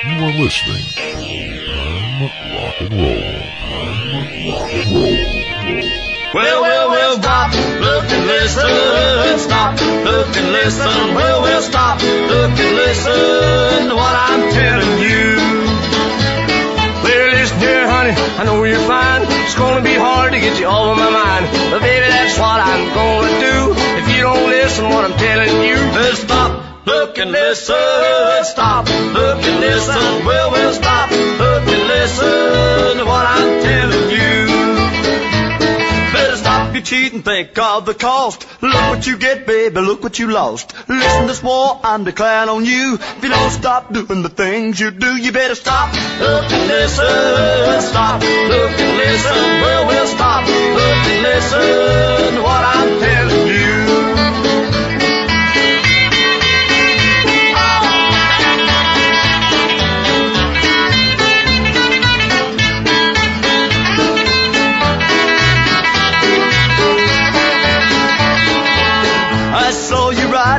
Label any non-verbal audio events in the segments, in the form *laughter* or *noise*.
You are listening to Time Rock and Roll. Time Rock and Roll. Well, well, well, stop, look and listen. Stop, look and listen. Well, well, stop, look and listen to what I'm telling you. Well, listen here, honey, I know you're fine. It's gonna be hard to get you off my mind. But baby, that's what I'm gonna do. If you don't listen what I'm telling you, well, stop, look and listen. Stop, look and listen. Well, well, stop, look and listen to what I'm telling you. Better stop your cheating, think of the cost. Look what you get, baby, look what you lost. Listen, this war I'm declaring on you. If you don't stop doing the things you do, you better stop. Look and listen, stop. Look and listen, well, we'll stop. Look and listen to what I'm telling you.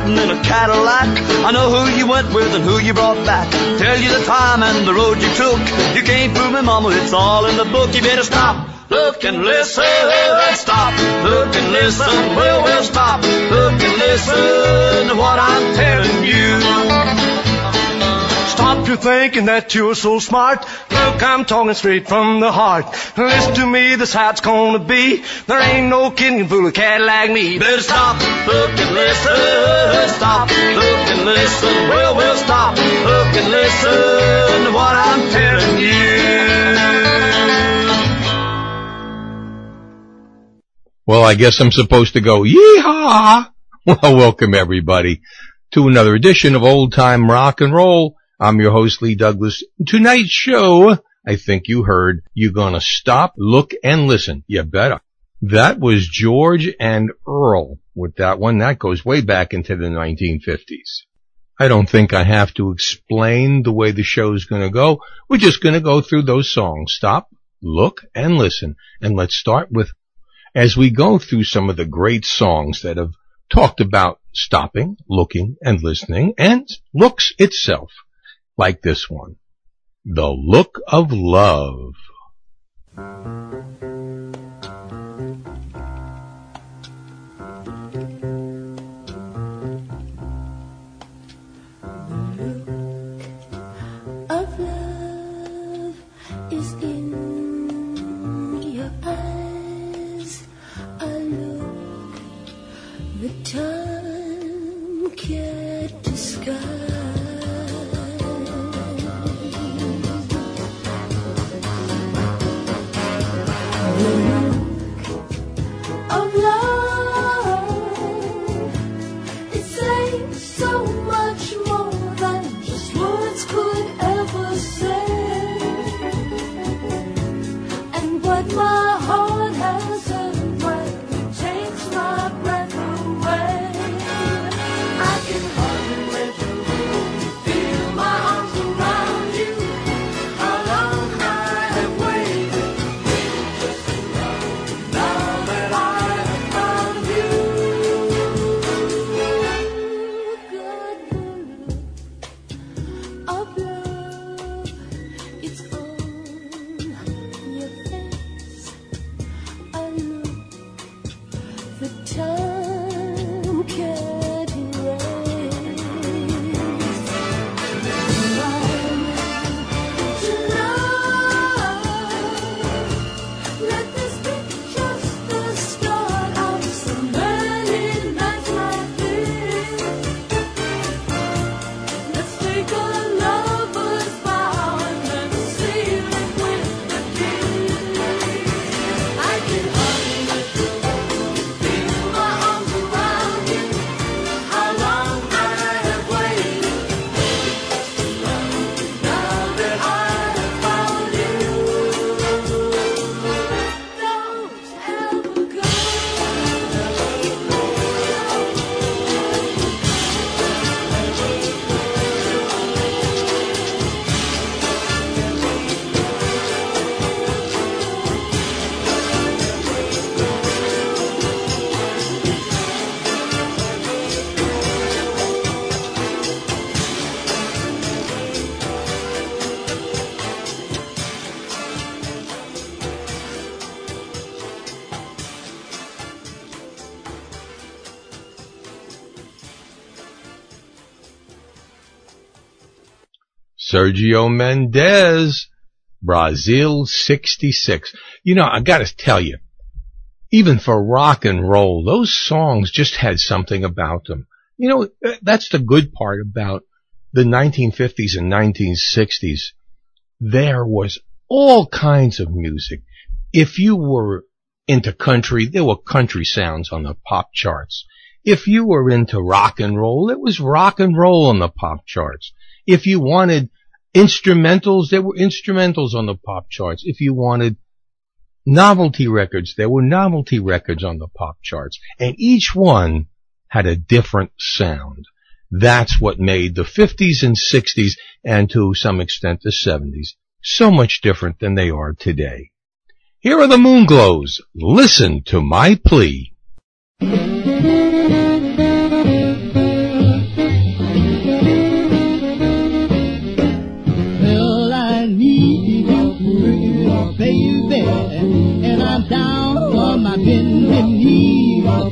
Riding in a Cadillac. I know who you went with and who you brought back. Tell you the time and the road you took. You can't prove me, mama, it's all in the book. You better stop. Look and listen, stop. Look and listen, well, well, stop. Look and listen to what I'm telling you. Stop your thinking that you're so smart. Look, I'm talking straight from the heart. Listen to me, this how it's gonna be. There ain't no kid can fool a cat like me. Better stop, look and listen. Stop, look and listen. Well, well, stop, look and listen to what I'm telling you. Well, I guess I'm supposed to go, yeehaw! *laughs* Well, welcome everybody to another edition of Old Time Rock and Roll. I'm your host, Lee Douglas. Tonight's show, I think you heard, you're gonna stop, look, and listen. You better. That was George and Earl with that one. That goes way back into the 1950s. I don't think I have to explain the way the show's gonna go. We're just gonna go through those songs. Stop, look, and listen. And let's start with as we go through some of the great songs that have talked about stopping, looking, and listening, and looks itself, like this one. The Look of Love. Sergio Mendes, Brasil 66. You know, I gotta tell you, even for rock and roll, those songs just had something about them. You know, that's the good part about the 1950s and 1960s. There was all kinds of music. If you were into country, there were country sounds on the pop charts. If you were into rock and roll, it was rock and roll on the pop charts. If you wanted instrumentals, there were instrumentals on the pop charts. If you wanted novelty records, there were novelty records on the pop charts. And each one had a different sound. That's what made the 50s and 60s and to some extent the 70s so much different than they are today. Here are the Moonglows. Listen to my plea.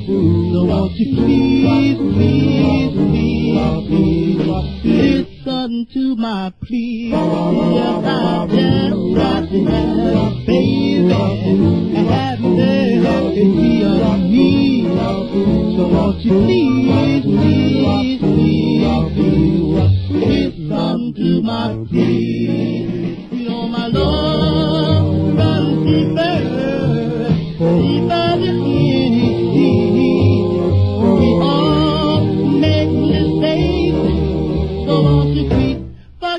So won't you please, please, please, please listen to my plea? Yes, I just got to have, baby, and have mercy on me. So won't you please, please, please, please, listen to my plea? You know my love runs deeper, deeper than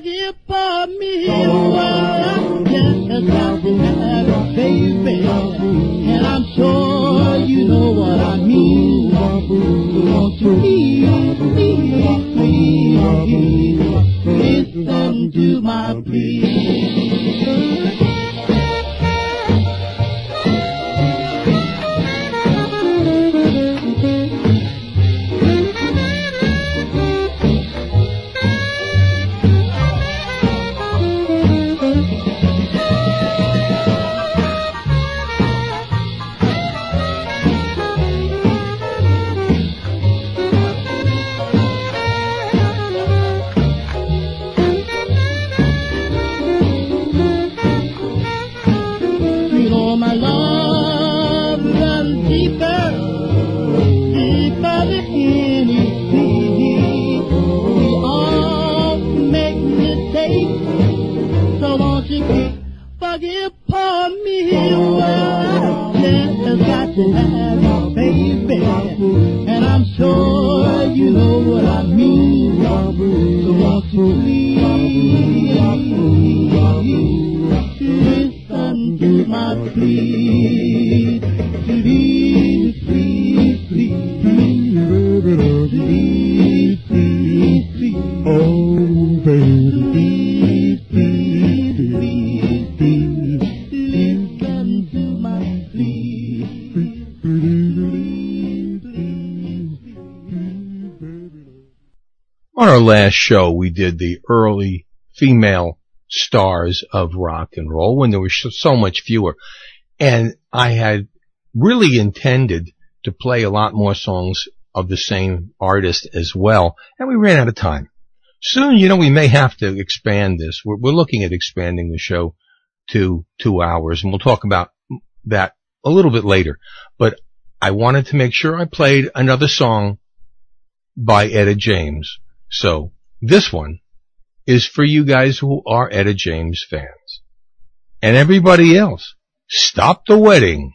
for me? Just baby, and I'm sure you know what I mean. Won't you please, please, please listen to my plea? Have you, baby, and I'm sure you know what I mean. So won't you please listen to my plea? Please, please, please, please, please, please, oh our last show, we did the early female stars of rock and roll when there were so much fewer. And I had really intended to play a lot more songs of the same artist as well. And we ran out of time. Soon, you know, we may have to expand this. We're, we're looking at expanding the show to two hours and we'll talk about that a little bit later. But I wanted to make sure I played another song by Etta James. So this one is for you guys who are Etta James fans. And everybody else, stop the wedding.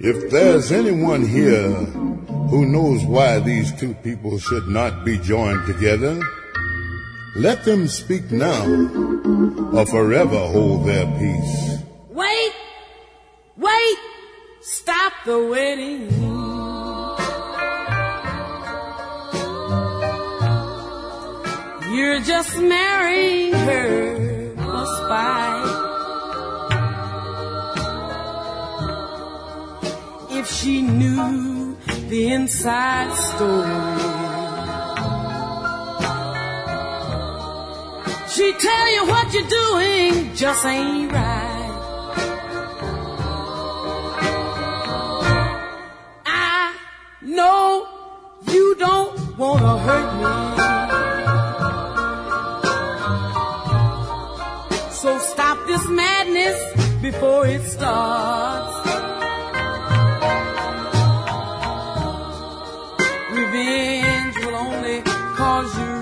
If there's anyone here who knows why these two people should not be joined together, let them speak now or forever hold their peace. Wait, wait, stop the wedding. You're just marrying her for spite. If she knew the inside story, she'd tell you what you're doing just ain't right. I know you don't wanna hurt before it starts. Revenge will only cause you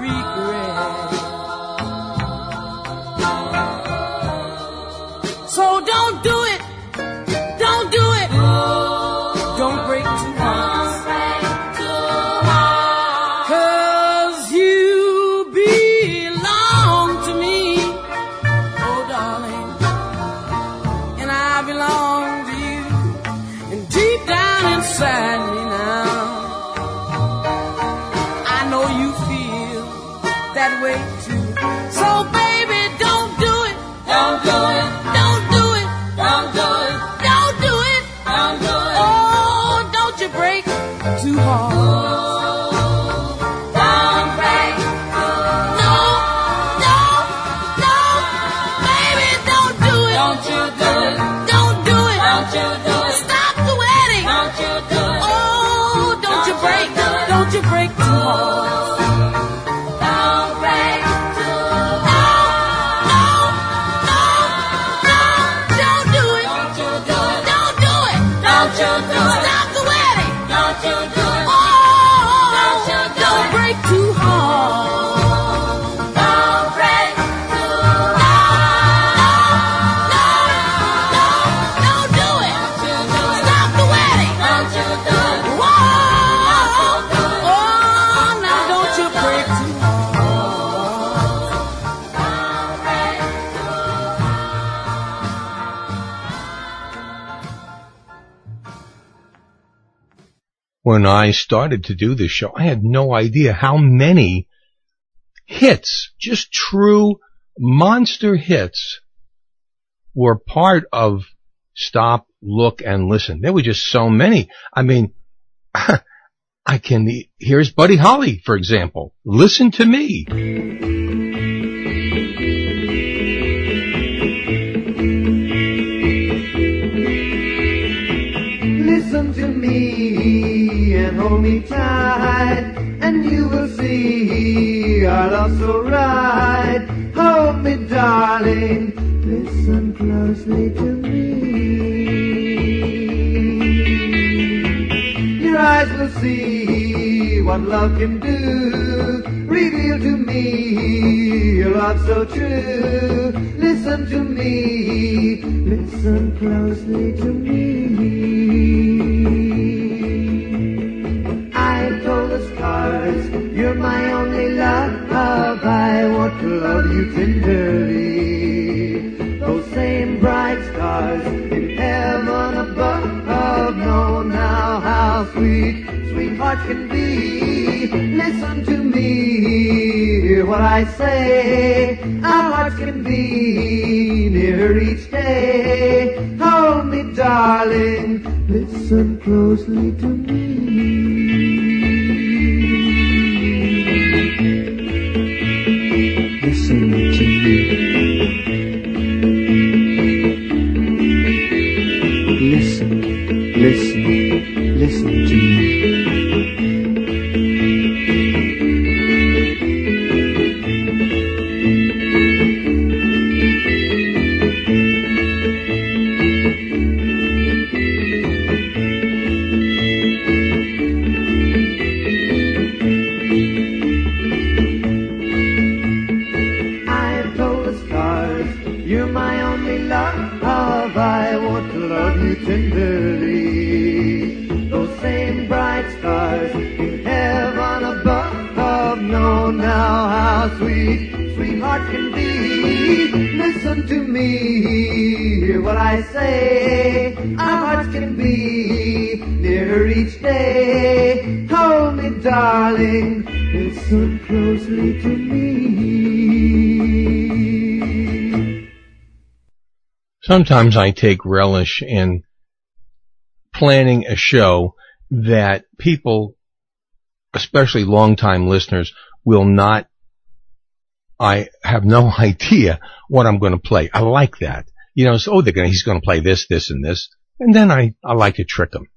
you when I started to do this show, I had no idea how many hits, just true monster hits, were part of Stop, Look, and Listen. There were just so many. I mean, *laughs* I can, here's Buddy Holly, for example. Listen to me. Listen to me and hold me tight, and you will see our love so right. Hold me, darling. Listen closely to me. Your eyes will see what love can do. Reveal to me your love so true. Listen to me. Listen closely to me. You're my only love. I want to love you tenderly. Those same bright stars in heaven above know now how sweet, sweet hearts can be. Listen to me, hear what I say. Our hearts can be nearer each day. Hold me, darling. Listen closely to me. Listen listen, listen to me. Me, hear what I say. Our hearts can be nearer each day. Hold me, darling. Listen closely to me. Sometimes I take relish in planning a show that people, especially longtime listeners, will not, I have no *laughs* idea what I'm going to play. I like that. You know, so oh, they're going he's going to play this, this, and this. And then I, I like to trick him.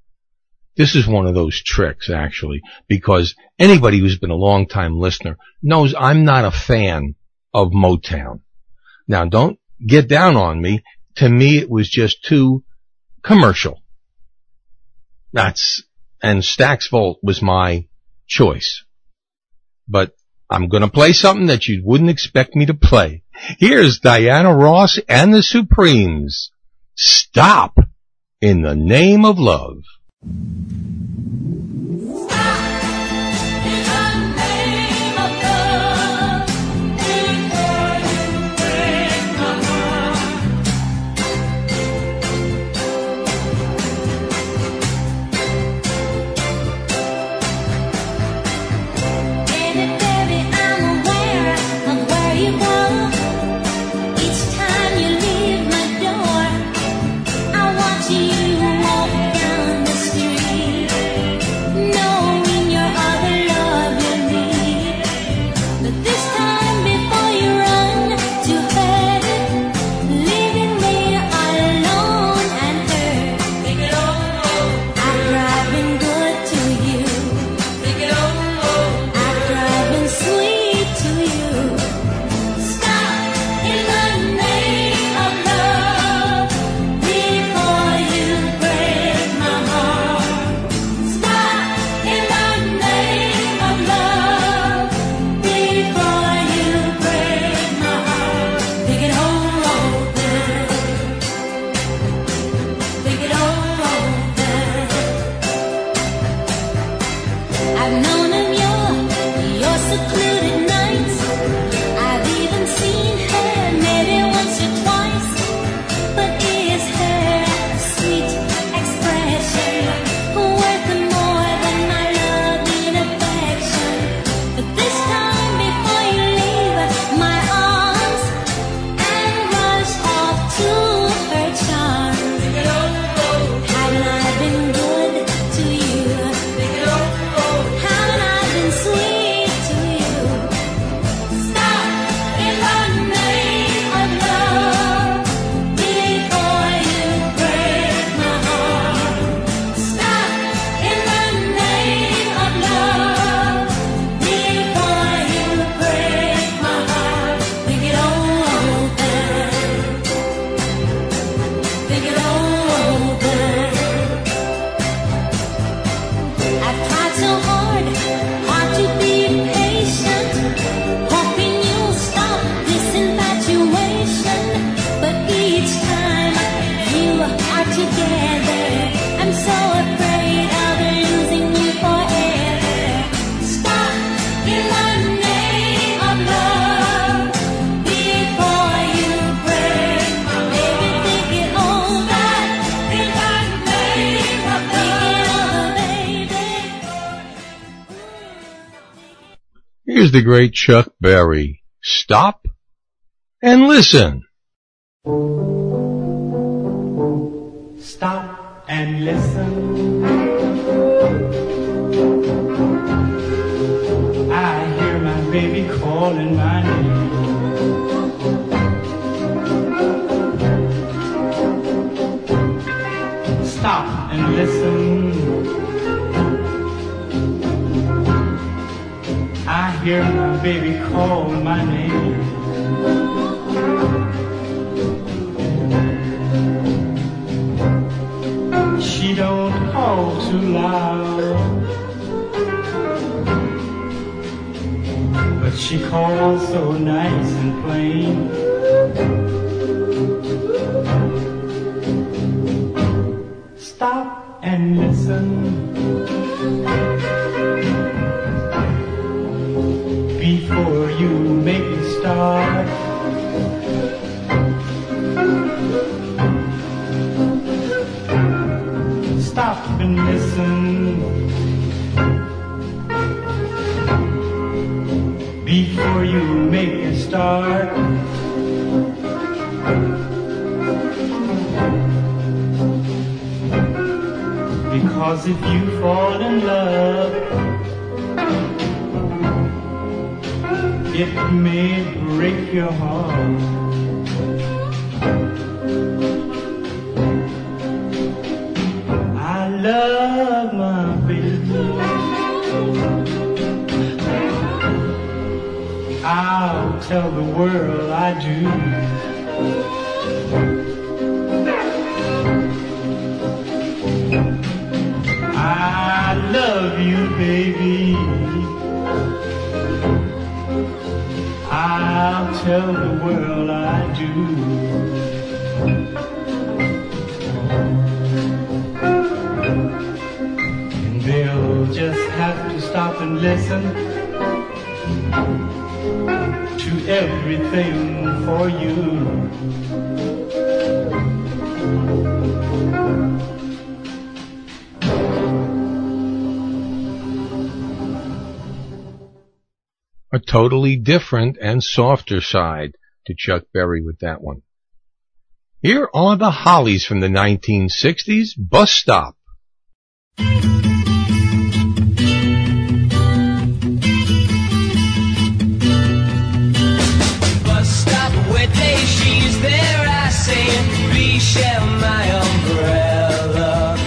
This is one of those tricks, actually, because anybody who's been a long time listener knows I'm not a fan of Motown. Now don't get down on me. To me, it was just too commercial. That's, and Stax Volt was my choice. But I'm going to play something that you wouldn't expect me to play. Here's Diana Ross and the Supremes. Stop in the name of love. I've known him, you're, you're so clear. the great Chuck Berry. Stop and listen. Stop and listen. I hear my baby calling my name. hear my baby call my name. She don't call too loud, but she calls so nice and plain. Stop and listen. you make me start. Stop and listen before you make a start. Because if you fall in love, it may break your heart. I love my baby. I'll tell the world I do. I love you, baby. Tell the world I do. And they'll just have to stop and listen to everything for you. Totally different and softer side to Chuck Berry with that one. Here are the Hollies from the 1960s, Bus Stop. bus stop where day she's there. I say, share my umbrella.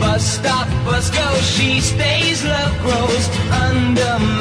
Bus stop, bus go, she stays, love grows under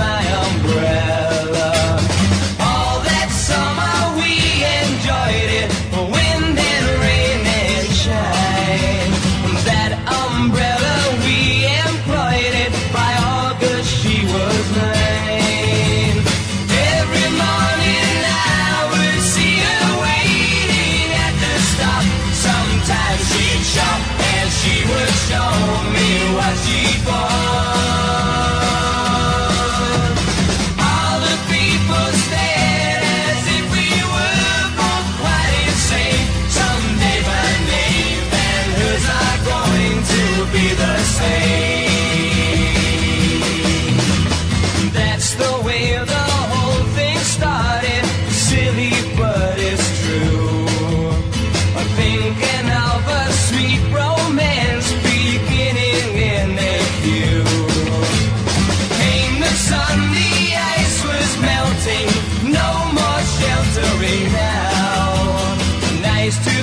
Nice to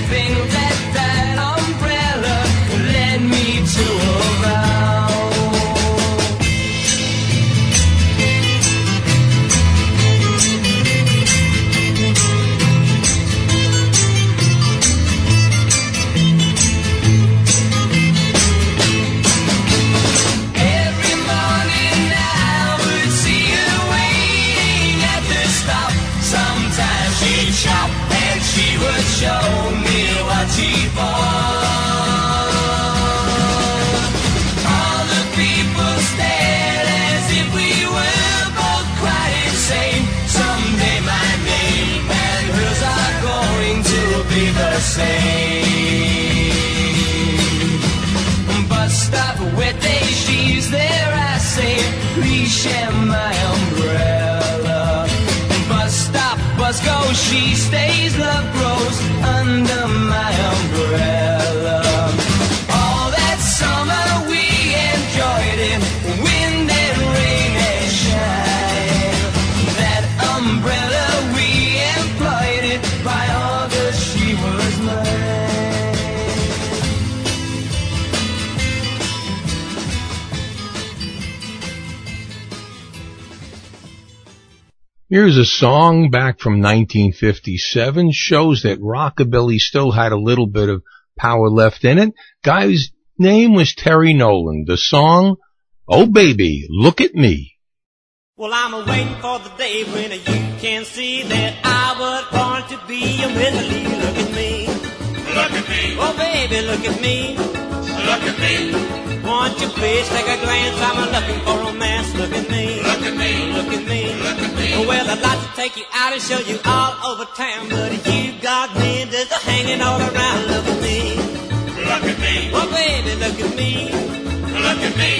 a song back from 1957, shows that rockabilly still had a little bit of power left in it. Guy's name was Terry Noland. The song, Oh Baby, Look at Me. Well, I'm a waiting for the day when you can see that I was born to be a Millie. Look at me. Look at me, Oh, baby, look at me. Look at me, Won't you please take a glance? I'm looking for romance. Look at me. look at me, Look at me. look at me. Well, I'd like to take you out and show you all over town, but you got me just hanging all around. Look at me. Look at me, Oh, baby, look at me. look at me,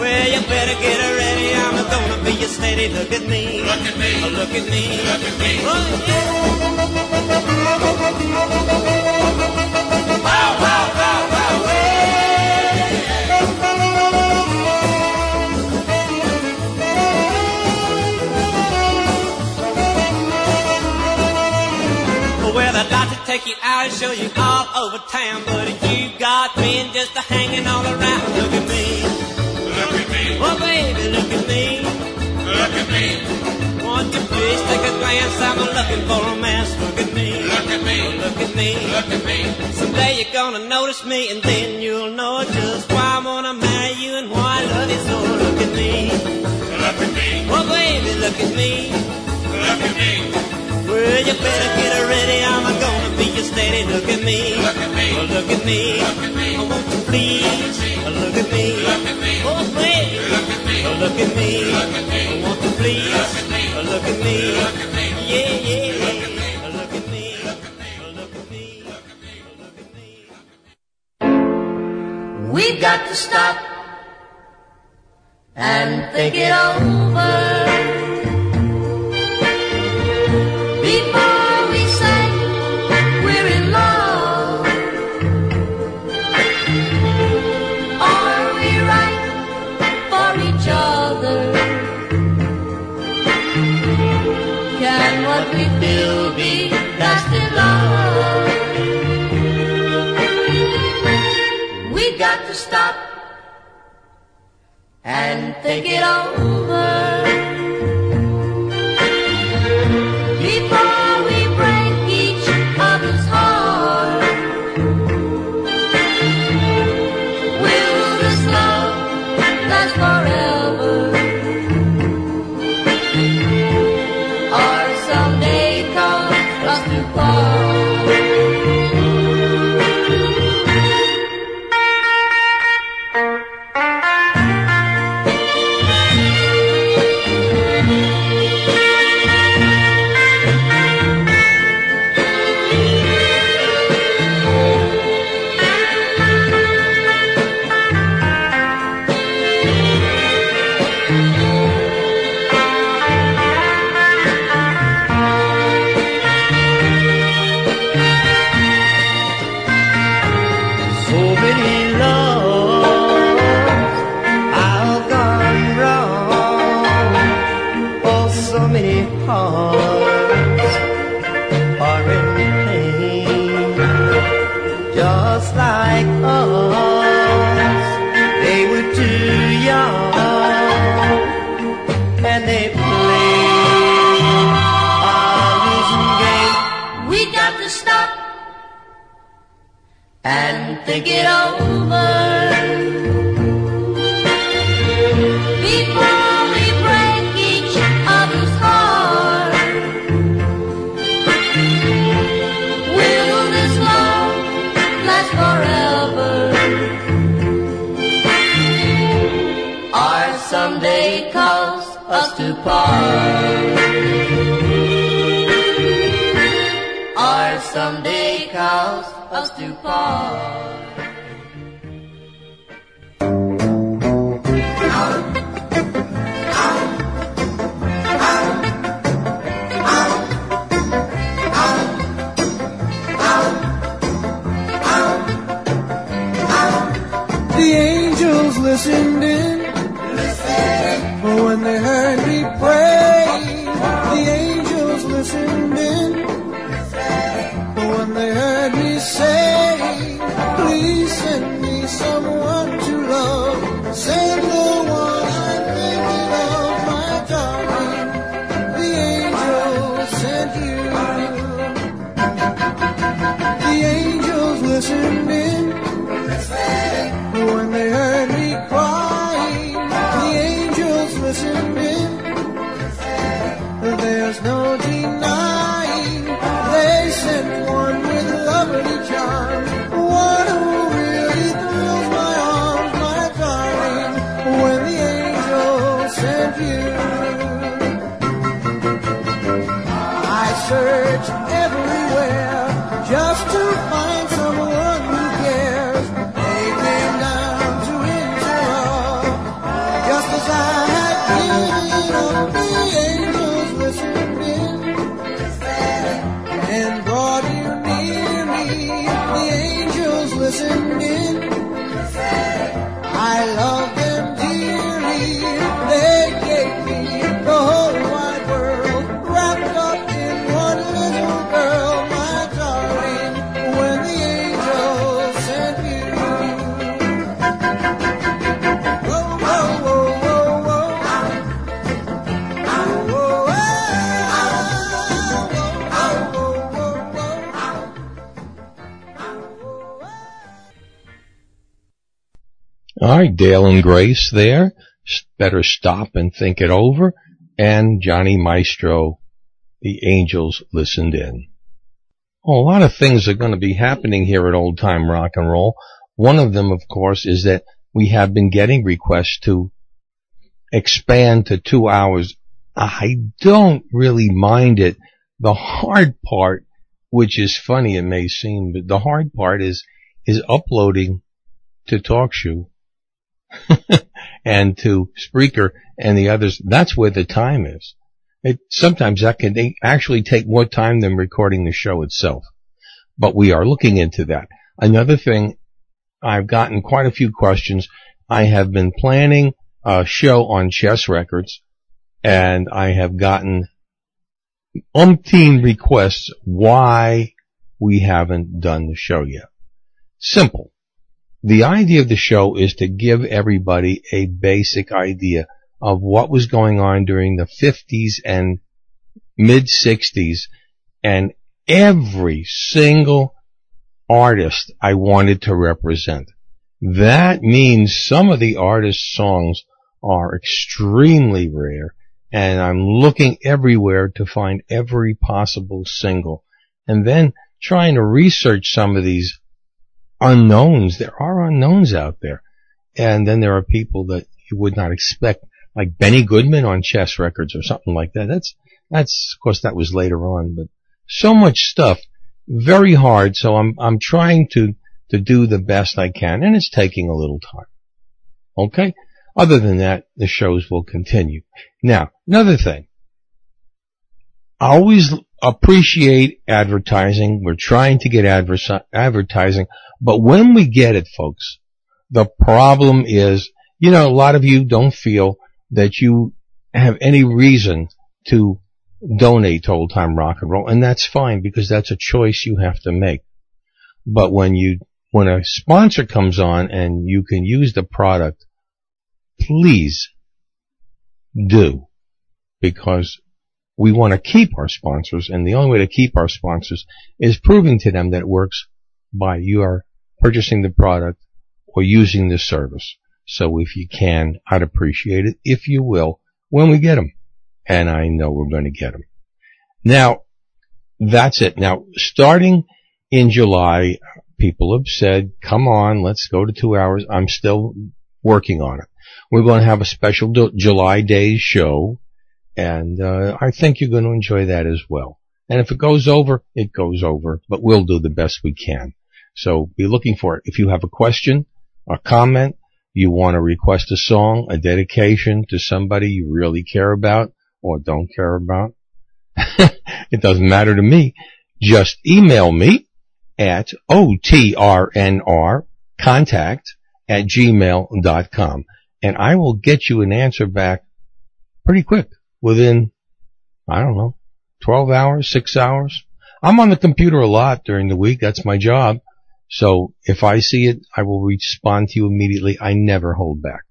Well, you better get ready. I'm gonna be your steady. Look at me. look at me, Oh, Look at me. look at me. Oh, yeah. Wow, wow, wow, wow, take you out and show you all over town. But if you got men just a hanging all around, look at me. Look at me. Oh, baby, look at me. Look at me. Won't you please take a glance? I'm looking for a man. Look at me. Look at me. Oh, look at me. Look at me. Someday you're gonna notice me, and then you'll know just why I wanna marry you and why I love you so. Look at me. Look at me. Oh, baby, look at me. Look at me. Well, you better get ready. I'm gonna be a steady. Look at me. Look at me. Well, look at me. Look at me. Won't you please? Look at me. Look at me. Oh, please. Look at me. Oh, look at me. Won't you please? Look at me. Oh, look at me. Look at me. Yeah, yeah. Look at me. Look at me. Look at me. We've got to stop and think it over. Take it over. it caused us to part. Or someday cause us to part. listened in when they hurt. all right, Dale and Grace there. Better stop and think it over. And Johnny Maestro, the angels listened in. Well, a lot of things are going to be happening here at Old Time Rock and Roll. One of them, of course, is that we have been getting requests to expand to two hours. I don't really mind it. The hard part, which is funny, it may seem, but the hard part is, is uploading to TalkShoe *laughs* and to Spreaker and the others. That's where the time is. It, sometimes that can actually take more time than recording the show itself. But we are looking into that. Another thing, I've gotten quite a few questions. I have been planning a show on chess records and I have gotten umpteen requests why we haven't done the show yet. Simple. The idea of the show is to give everybody a basic idea of what was going on during the 50s and mid 60s and every single artist I wanted to represent. That means some of the artist's songs are extremely rare and I'm looking everywhere to find every possible single and then trying to research some of these unknowns. There are unknowns out there. And then there are people that you would not expect, like Benny Goodman on chess records or something like that. That's, that's, of course that was later on, but so much stuff, very hard. So I'm, I'm trying to, to do the best I can and it's taking a little time. Okay. Other than that, the shows will continue. Now, another thing. I always appreciate advertising. We're trying to get adversi- advertising, but when we get it, folks, the problem is, you know, a lot of you don't feel that you have any reason to donate to old time rock and roll, and that's fine because that's a choice you have to make. But when you, when a sponsor comes on and you can use the product, please do because we want to keep our sponsors and the only way to keep our sponsors is proving to them that it works by you are purchasing the product or using the service. So if you can, I'd appreciate it if you will when we get them. And I know we're going to get them. Now, that's it. Now, starting in July, people have said, come on, let's go to two hours. I'm still working on it. We're going to have a special July Days show, and uh, I think you're going to enjoy that as well. And if it goes over, it goes over, but we'll do the best we can. So be looking for it. If you have a question, a comment, you want to request a song, a dedication to somebody you really care about or don't care about, *laughs* it doesn't matter to me. Just email me at otrnr contact at gmail.com and I will get you an answer back pretty quick within, I don't know, 12 hours, 6 hours. I'm on the computer a lot during the week. That's my job. So if I see it, I will respond to you immediately. I never hold back.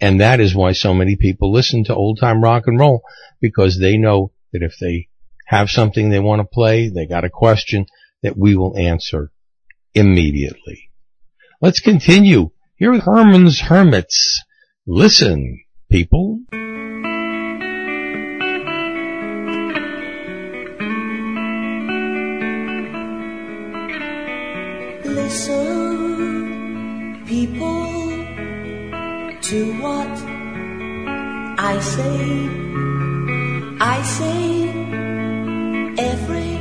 And that is why so many people listen to old time rock and roll because they know that if they have something they want to play, they got a question that we will answer immediately. Let's continue. Here are Herman's Hermits. Listen, people. To what I say. I say everybody's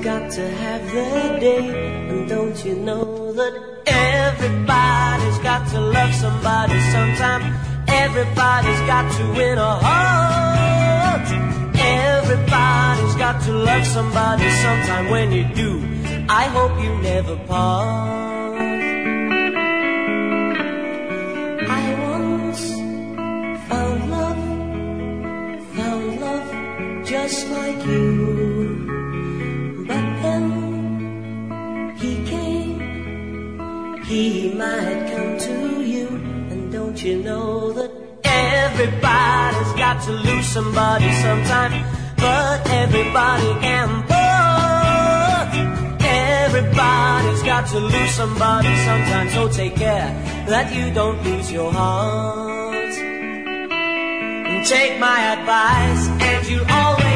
got to have their day, and don't you know that everybody's got to love somebody sometime? Everybody's got to win a heart. Everybody's got to love somebody sometime. When you do, I hope you never part. Just like you. But then he came, he might come to you, and don't you know that everybody's got to lose somebody sometime, but everybody can. Everybody's got to lose somebody sometime, so take care that you don't lose your heart. Take my advice and you'll always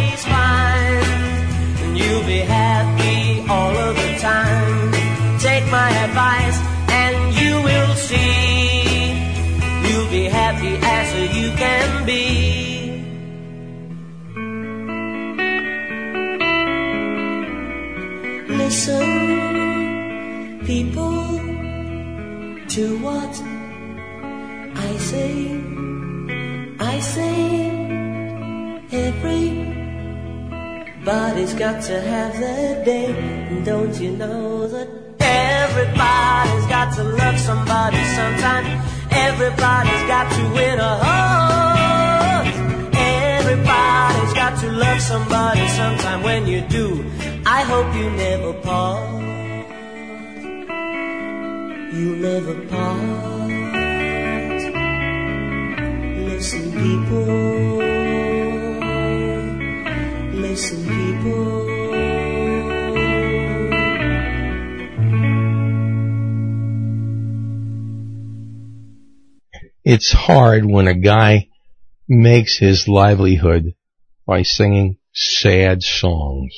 you'll be happy all of the time. Take my advice and you will see you'll be happy as you can be. Listen, people, to what I say. Everybody's got to have their day. And Don't you know that everybody's got to love somebody sometime? Everybody's got to win a heart. Everybody's got to love somebody sometime. When you do, I hope you never part. You never part. Listen, people. Listen, people. It's hard when a guy makes his livelihood by singing sad songs.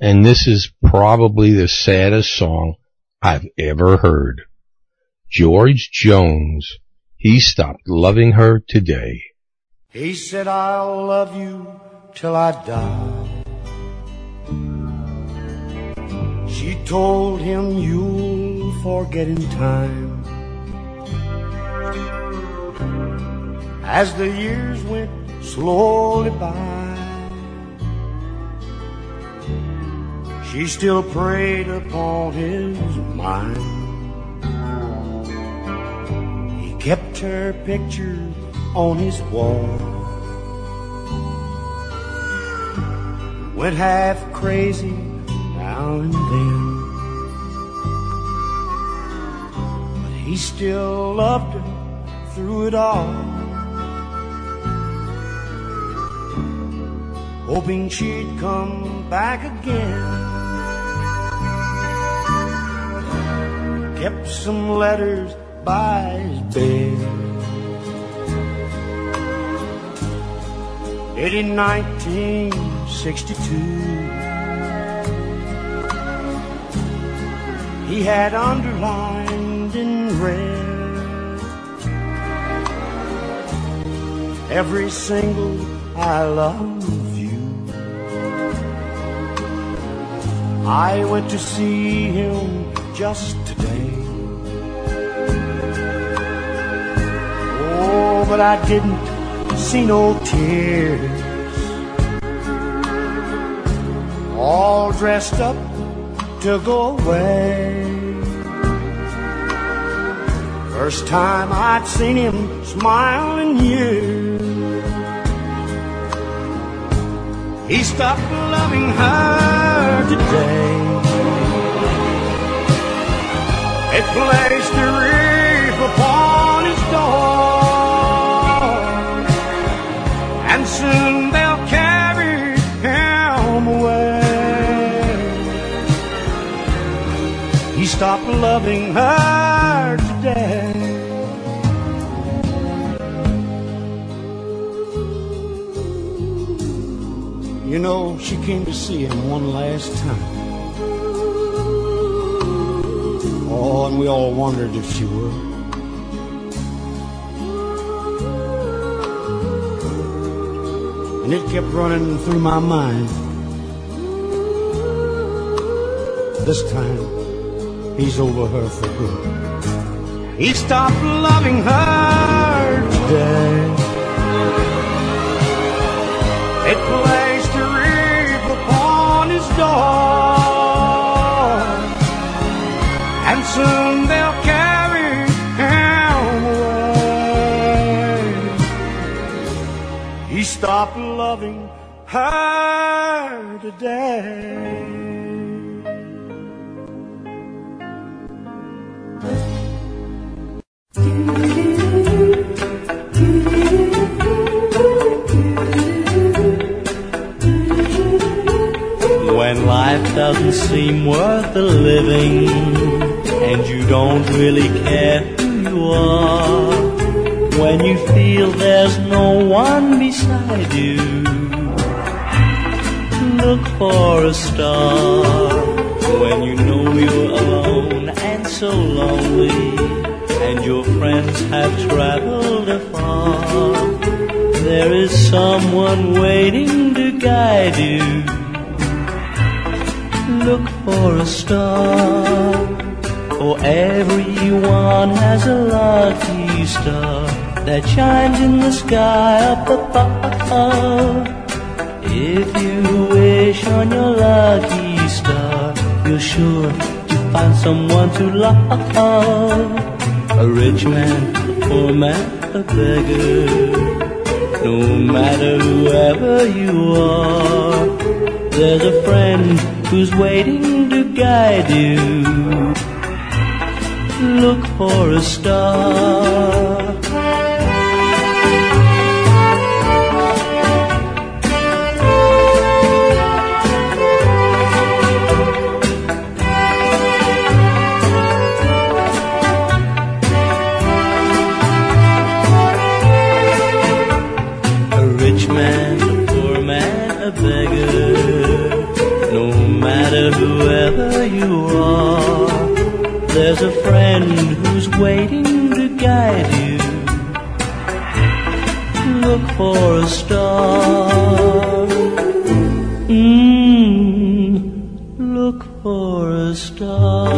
And this is probably the saddest song I've ever heard. George Jones, he stopped loving her today. He said, I'll love you till I die. She told him, You'll forget in time. As the years went slowly by, she still preyed upon his mind. He kept her picture on his wall. Went half crazy now and then. But he still loved her through it all. Hoping she'd come back again. Kept some letters by his bed. It in 1962. He had underlined in red every single I love you. I went to see him just today. Oh, but I didn't see no tears. All dressed up to go away. First time I'd seen him smile in years. He stopped loving her today. They placed a wreath upon his door, and soon Stopped loving her today. You know, she came to see him one last time. Oh, and we all wondered if she would. And it kept running through my mind. This time, he's over her for good. He stopped loving her today. It placed a wreath upon his door, and soon they'll carry him away. He stopped loving her today. Doesn't seem worth the living and you don't really care who you are, when you feel there's no one beside you. Look for a star when you know you're alone and so lonely, and your friends have traveled afar. There is someone waiting to guide you. For a star. For everyone has a lucky star that shines in the sky up above. If you wish on your lucky star, you're sure to find someone to love. A rich man, a poor man, a beggar. No matter whoever you are, there's a friend who's waiting to guide you. Look for a star. Friend who's waiting to guide you. Look for a star. Mm, look for a star.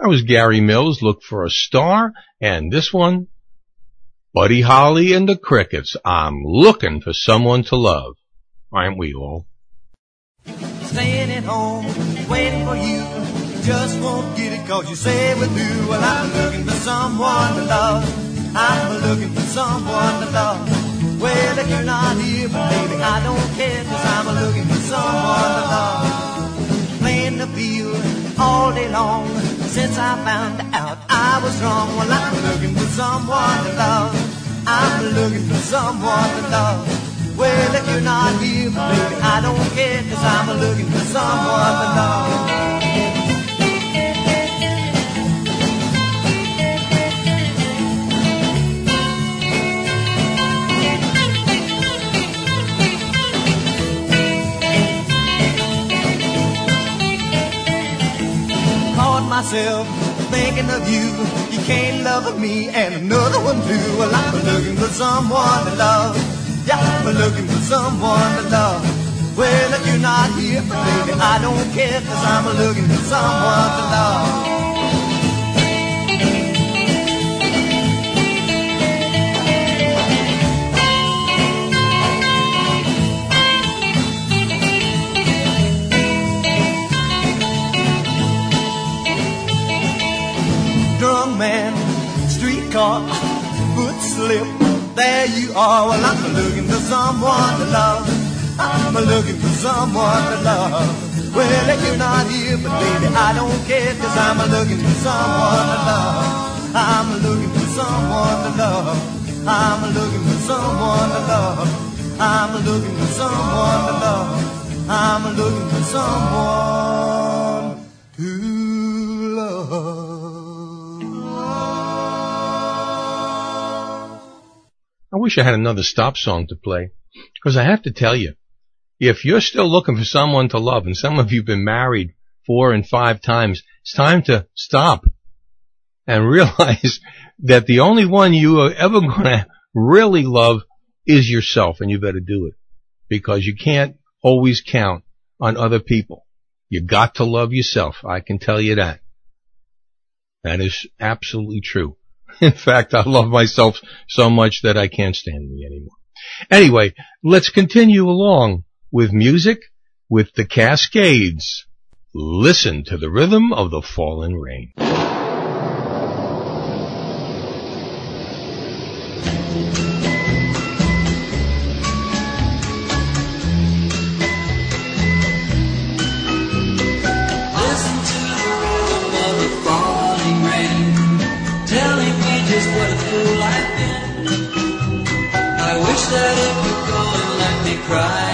That was Gary Mills, Look for a Star, and this one, Buddy Holly and the Crickets, I'm looking for someone to love. Aren't we all? Staying at home, waiting for you. Just won't get it cause you say we're through. Well, I'm looking for someone to love. I'm looking for someone to love. Well, if you're not here, but baby, I don't care cause I'm looking for someone to love. Playing the field all day long since I found out I was wrong. Well, I'm looking for someone to love. I'm looking for someone to love. Well, if you're not here, baby, I don't care, cause I'm looking for someone to. Caught myself thinking of you. You can't love me and another one too. Well, I'm looking for someone to love. Yeah, I'm looking for someone to love. Well, if you're not here, baby, I don't care, cause I'm looking for someone to love. Drunk man, streetcar, foot slip. There you are. Well, I'm looking for someone to love. I'm looking for someone to love. Well, if you're not here, but baby, I don't care, cause I'm looking for someone to love. I'm looking for someone to love. I'm looking for someone to love. I'm looking for someone to love. I'm looking for someone I wish I had another stop song to play. Because I have to tell you, if you're still looking for someone to love, and some of you've been married four and five times, it's time to stop and *laughs* realize that the only one you are ever going to really love is yourself, and you better do it. Because you can't always count on other people. You got to love yourself. I can tell you that. That is absolutely true. *laughs* In fact, I love myself so much that I can't stand me anymore. Anyway, let's continue along with music with the Cascades. Listen to the rhythm of the falling rain. Cry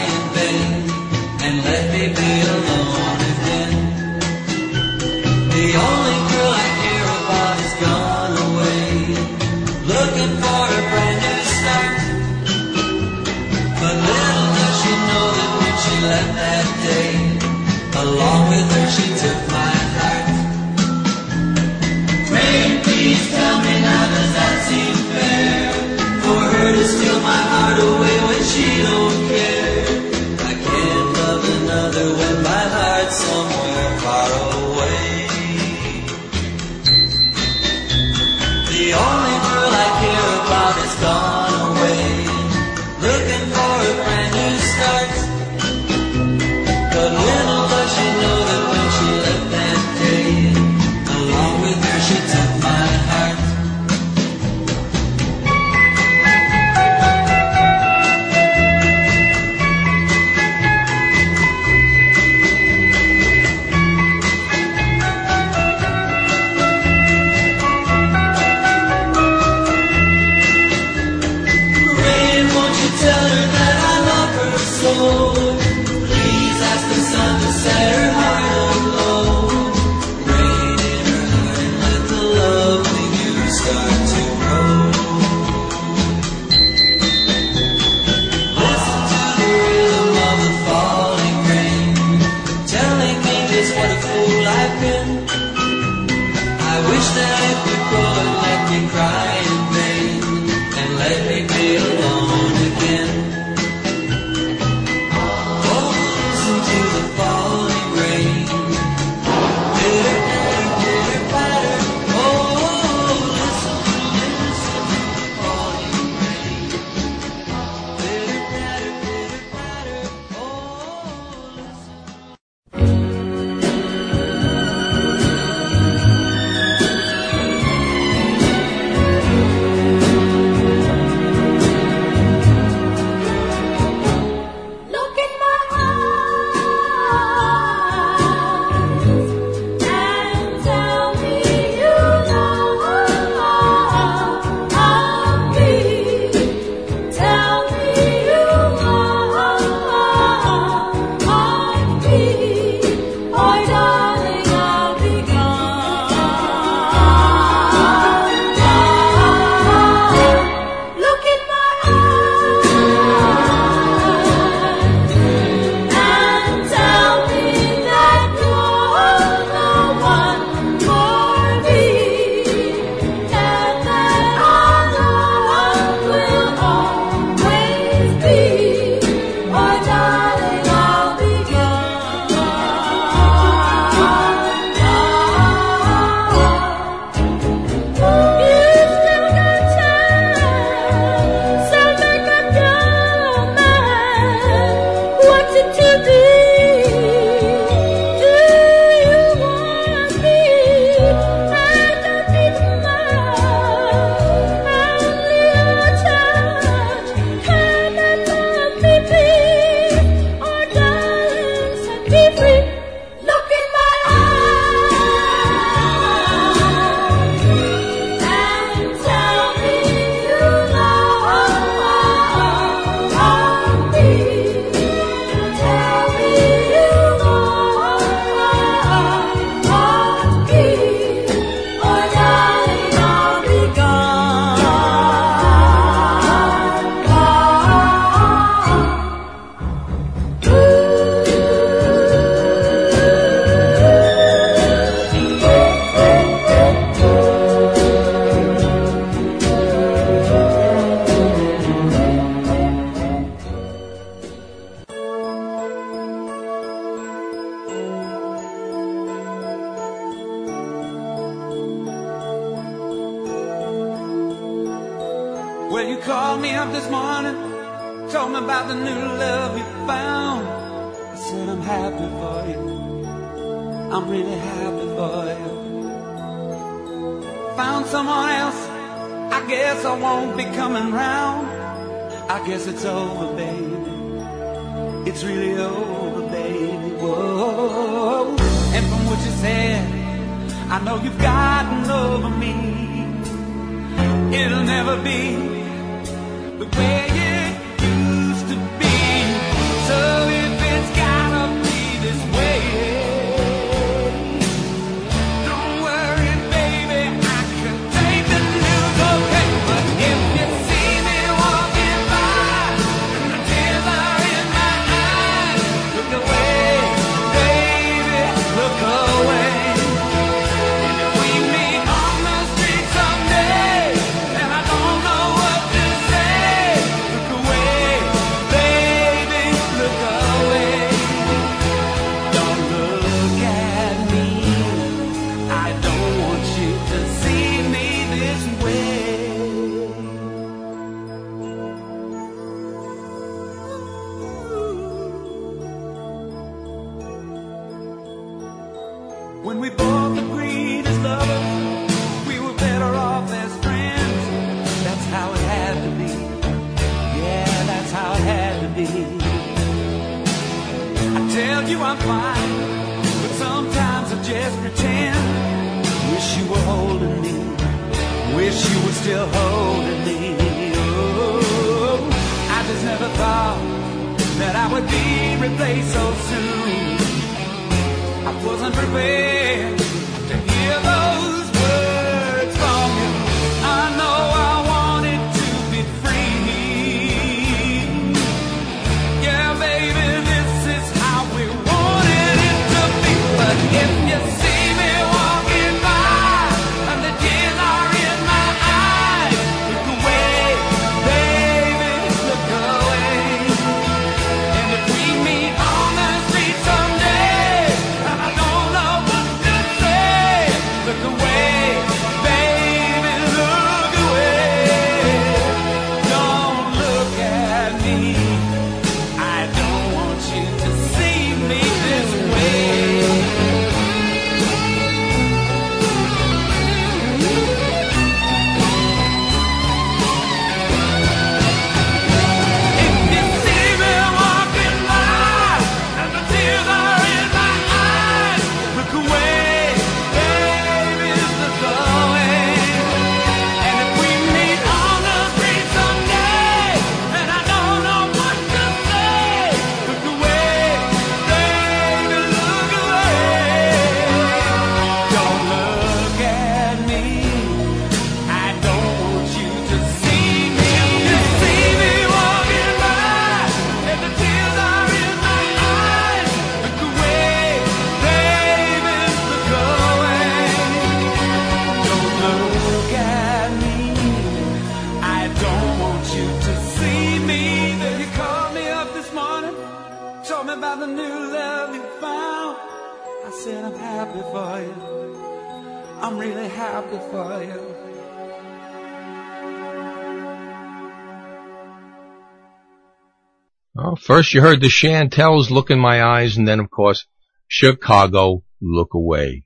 First you heard the Chantels look in my eyes and then of course Chicago look away.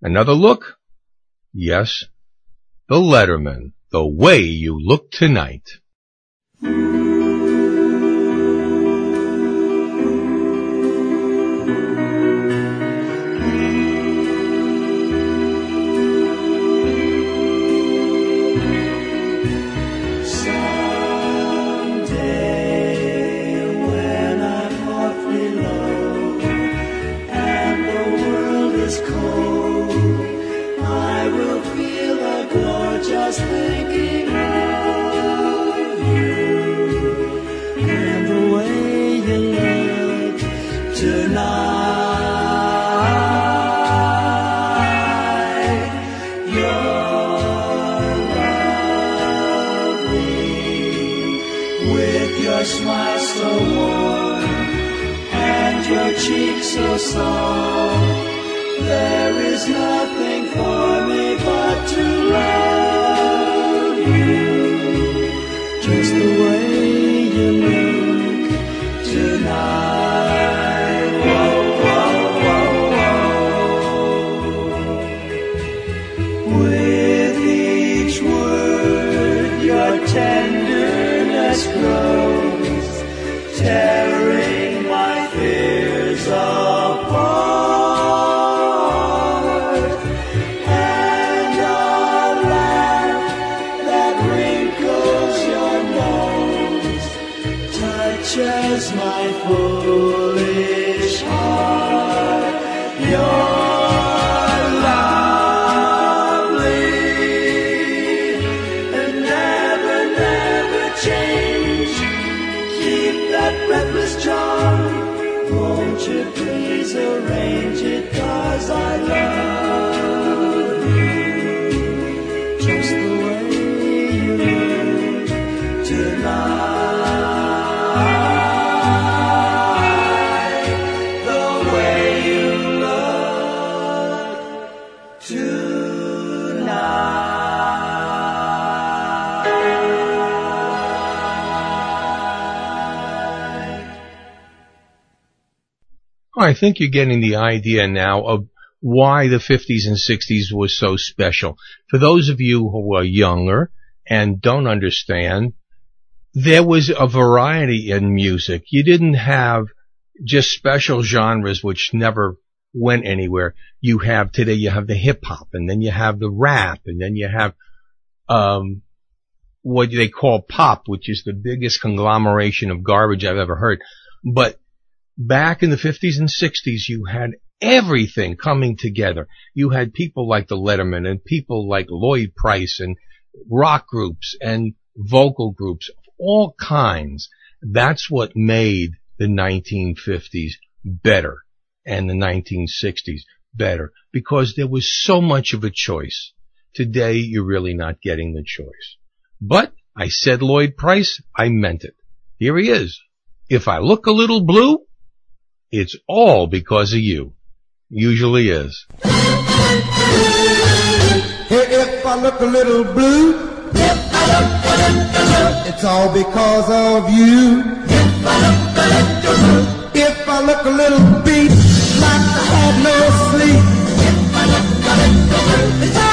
Another look? Yes. The Lettermen, the way you look tonight. think you're getting the idea now of why the 50s and 60s was so special. For those of you who are younger and don't understand, there was a variety in music. You didn't have just special genres which never went anywhere. You have today, you have the hip hop and then you have the rap and then you have, um, what they call pop, which is the biggest conglomeration of garbage I've ever heard. But back in the 50s and 60s, you had everything coming together. You had people like the Lettermen and people like Lloyd Price and rock groups and vocal groups of all kinds. That's what made the 1950s better and the 1960s better because there was so much of a choice. Today, you're really not getting the choice. But I said Lloyd Price, I meant it. Here he is. If I look a little blue, it's all because of you. Usually is. Hey, if I look a little blue, it's all because of you. If I look a little beat, like I had no sleep, it's all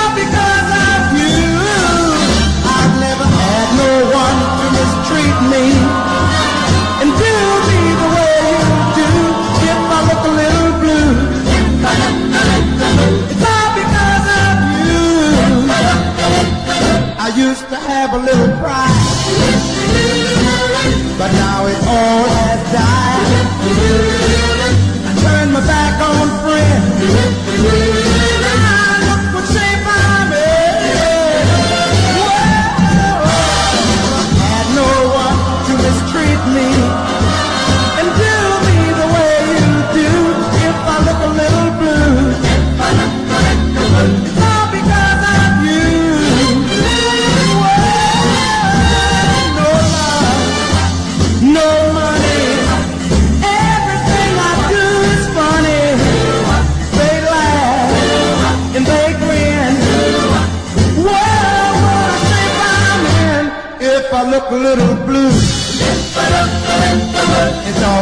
to have a little pride, but now it all has died. I turned my back on friends.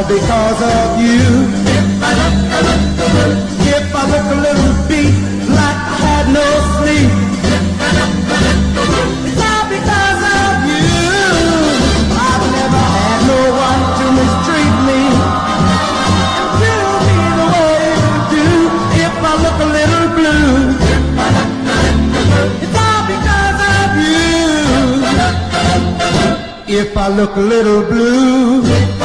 Because of you. If I look a little beat like I had no sleep, it's all because of you. I've never had no one to mistreat me and do me the way you do. If I look a little blue, it's all because of you. If I look a little blue,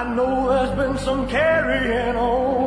I know there's been some carrying on.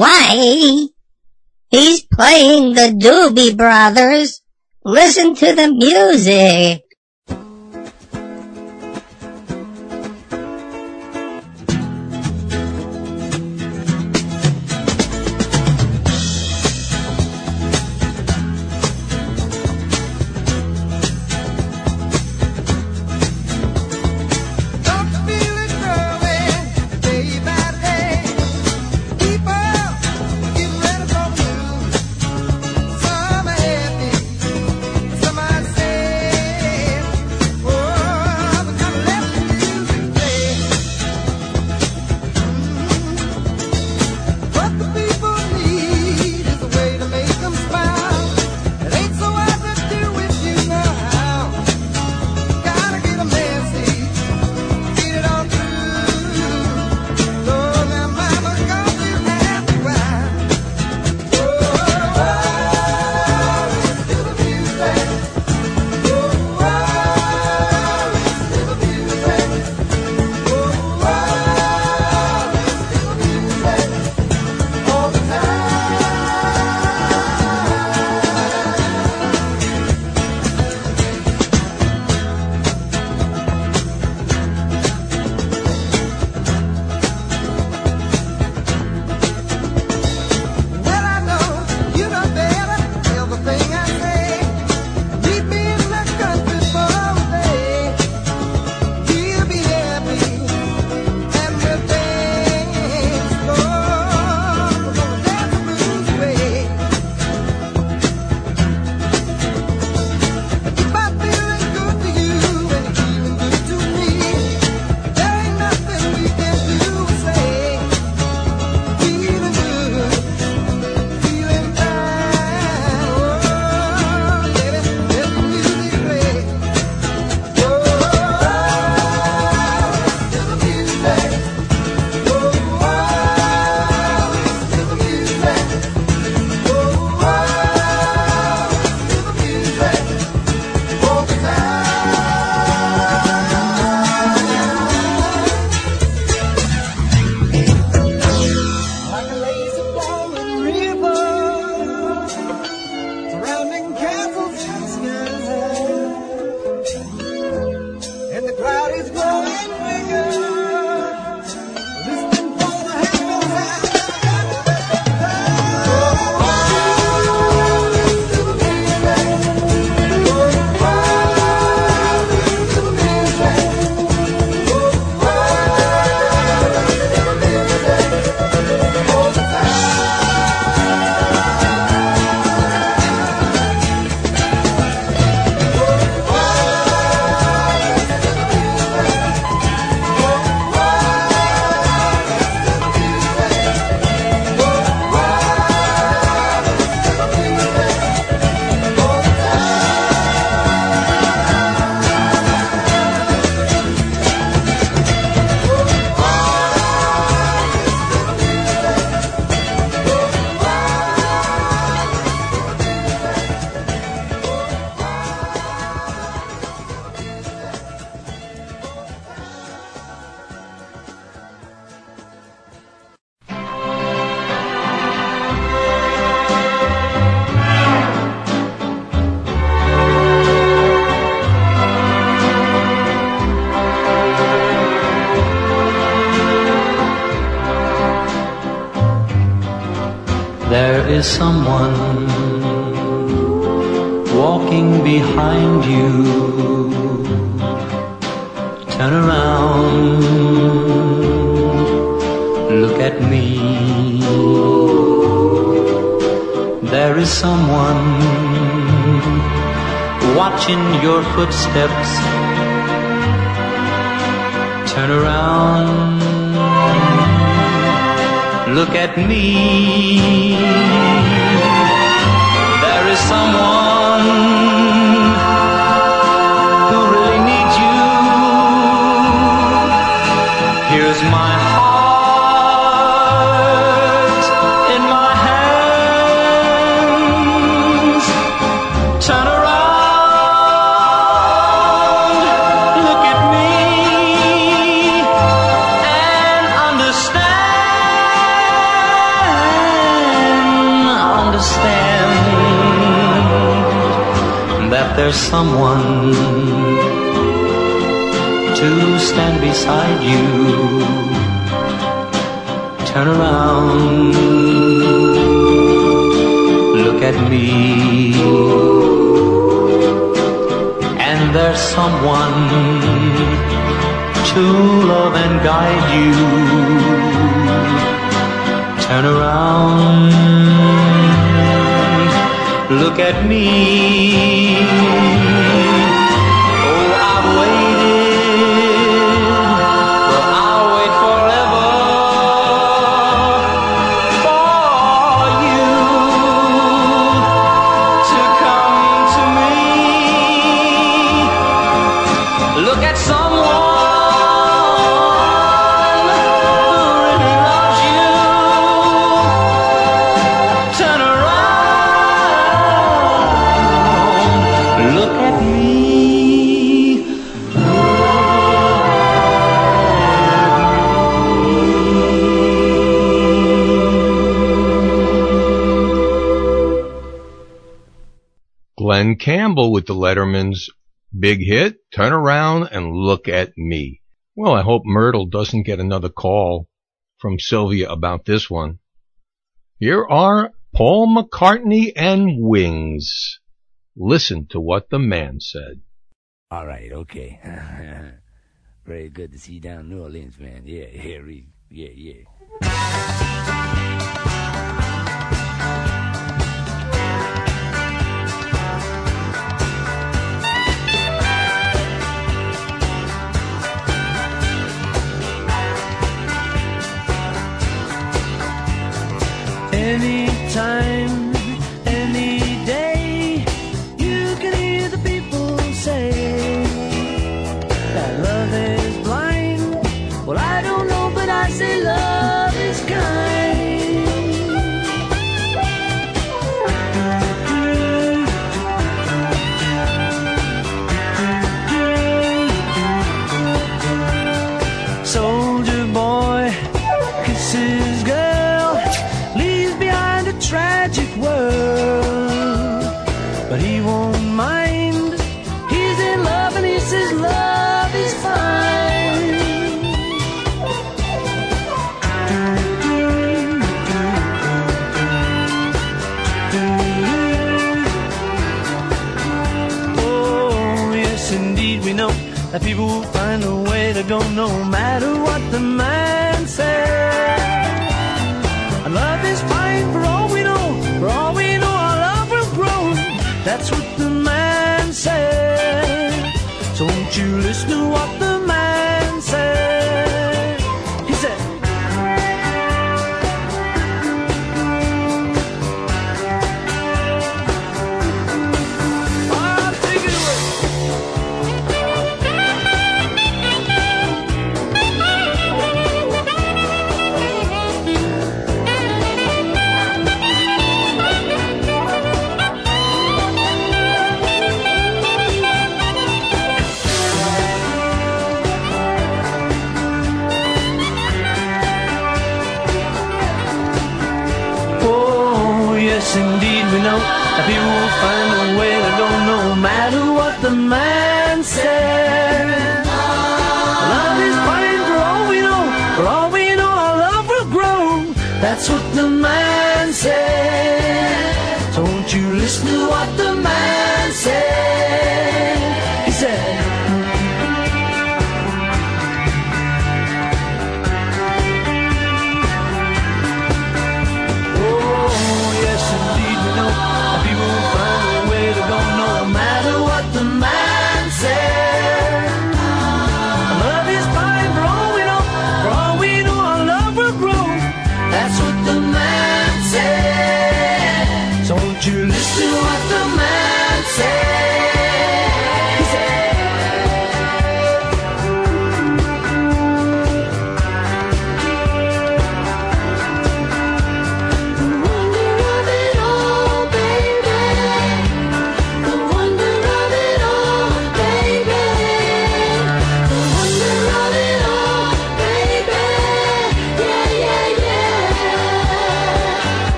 Why? He's playing the Doobie Brothers. Listen to the music. footsteps. Turn around. Look at me. Look at me. Look at me. Glen Campbell with the Lettermen's big hit, Turn Around and Look at Me. Well, I hope Myrtle doesn't get another call from Sylvia about this one. Here are Paul McCartney and Wings. Listen to what the man said. All right, okay. *laughs* Very good to see you down in New Orleans, man. Yeah, yeah, yeah, yeah.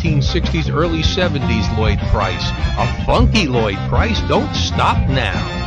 1960s, early 70s Lloyd Price. A funky Lloyd Price. Don't stop now.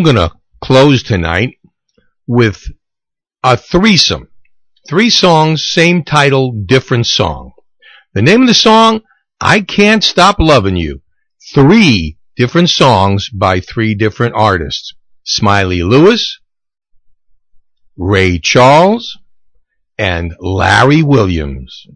I'm going to close tonight with a threesome. Three songs, same title, different song. The name of the song, I Can't Stop Loving You. Three different songs by three different artists. Smiley Lewis, Ray Charles, and Larry Williams.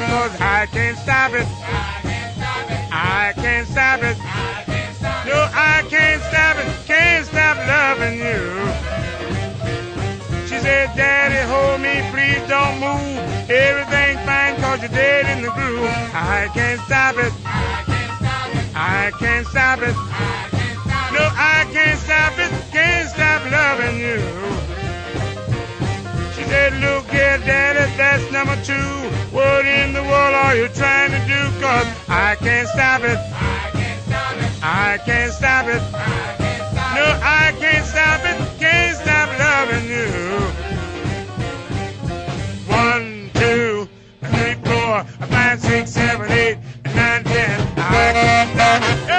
I cause I can't stop it. I can't stop it. No, I can't stop it. Can't stop loving you. She said, Daddy, hold me, please don't move. Everything fine cause you're dead in the groove. I can't stop it. I can't stop it. No, I can't stop it. Can't stop loving you said, look here, Daddy, that's number two. What in the world are you trying to do? Cause I can't stop it. I can't stop it. I can't stop it. I can't stop no. I can't stop it. Can't stop loving you. One, two, three, four, five, six, seven, eight, nine, ten. I can't stop it.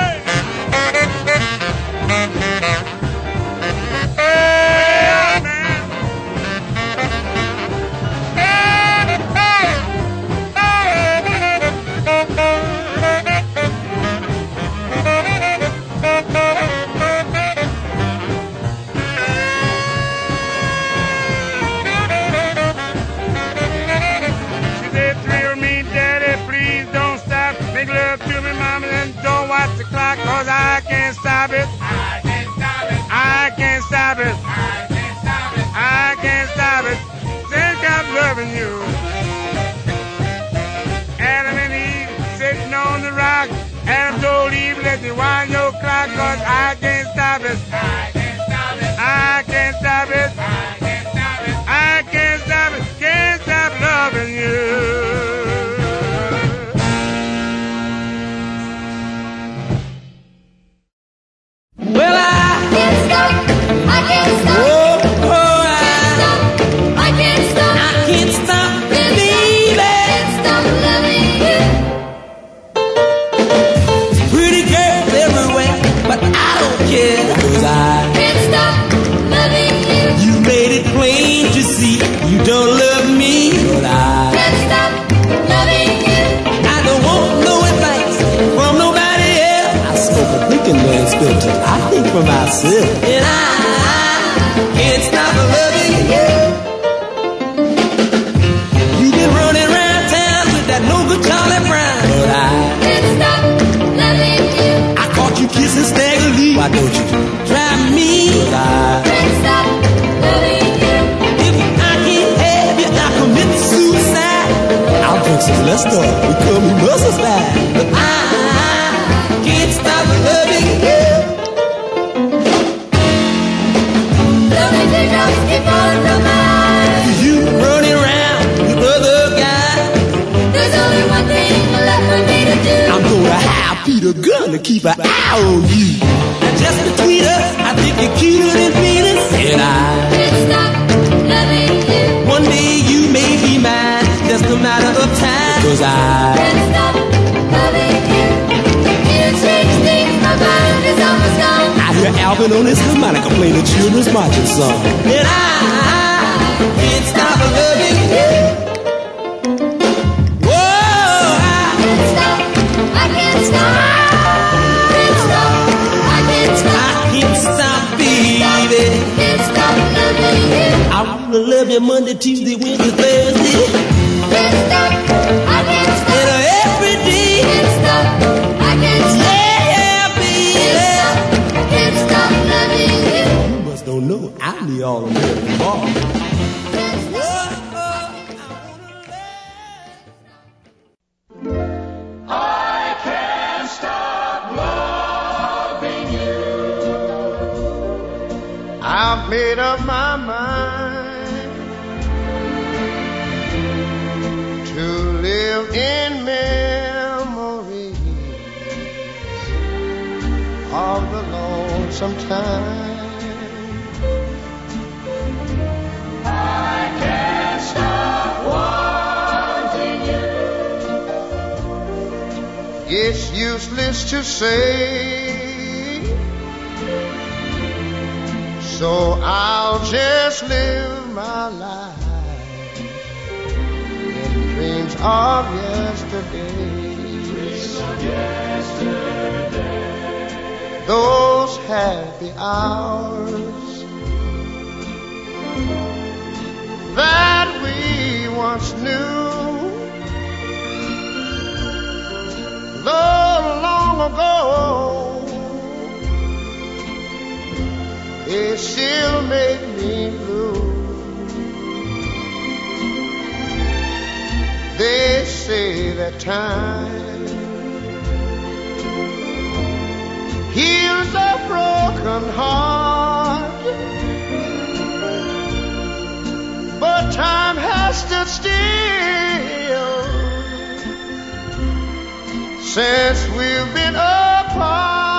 gonna love you Monday, Tuesday, Wednesday, Thursday. I can't stop. don't I can't stop loving you. I've made up my mind. time. I can't stop wanting you. It's useless to say. So I'll just live my life in dreams of yesterday. Dreams of yesterday those happy hours that we once knew, though long ago, it still made me blue. They say that time heals a broken heart. But time has stood still since we've been apart.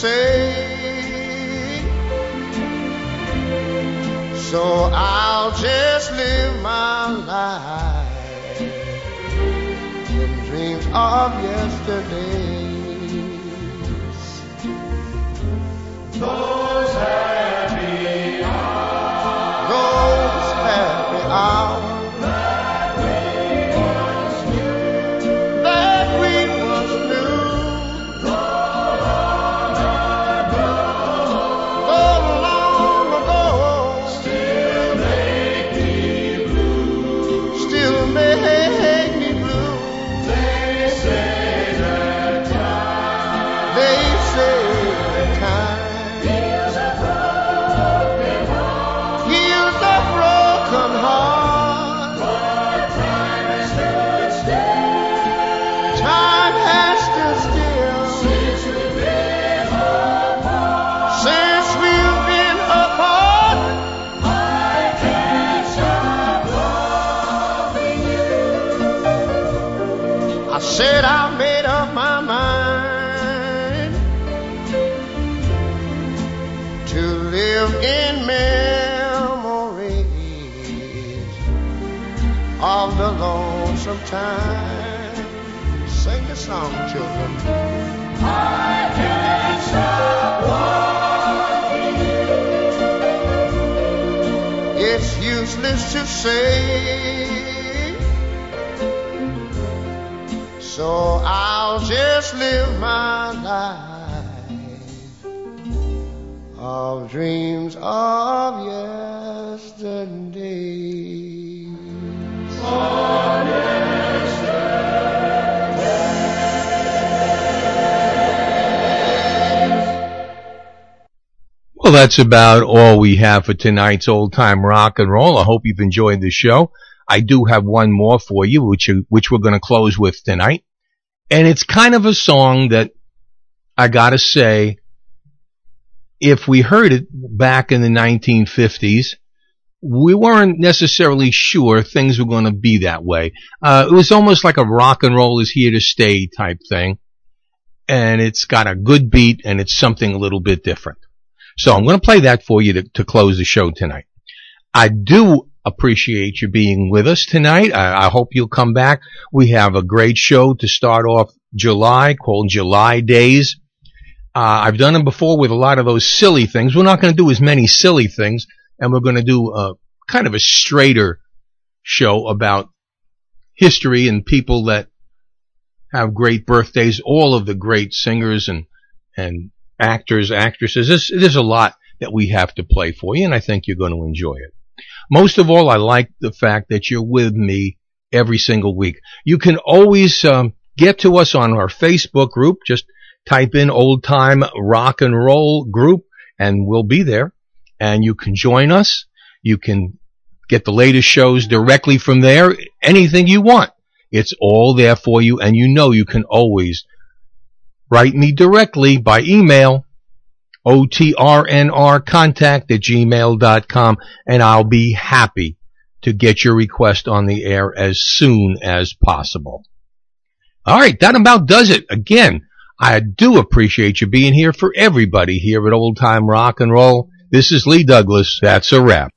Say. So I'll just live my life in dreams of yesterdays. Those happy hours. Those happy hours. Time. Sing the song, children. I can't stop walking you. It's useless to say. So I'll just live my life of dreams Well, that's about all we have for tonight's old time rock and roll. I hope you've enjoyed the show. I do have one more for you, which which we're going to close with tonight, and it's kind of a song that I gotta say, if we heard it back in the 1950s, we weren't necessarily sure things were going to be that way. Uh, it was almost like a rock and roll is here to stay type thing, and it's got a good beat and it's something a little bit different. So I'm going to play that for you to, to close the show tonight. I do appreciate you being with us tonight. I, I hope you'll come back. We have a great show to start off July called July Days. Uh, I've done them before with a lot of those silly things. We're not going to do as many silly things, and we're going to do a kind of a straighter show about history and people that have great birthdays. All of the great singers and and actors, actresses. There's, there's a lot that we have to play for you, and I think you're going to enjoy it. Most of all, I like the fact that you're with me every single week. You can always um, get to us on our Facebook group. Just type in old time rock and roll group and we'll be there. And you can join us. You can get the latest shows directly from there. Anything you want. It's all there for you. And you know you can always write me directly by email otrnr contact at gmail.com and I'll be happy to get your request on the air as soon as possible. All right, that about does it. Again, I do appreciate you being here for everybody here at Old Time Rock and Roll. This is Lee Douglas. That's a wrap.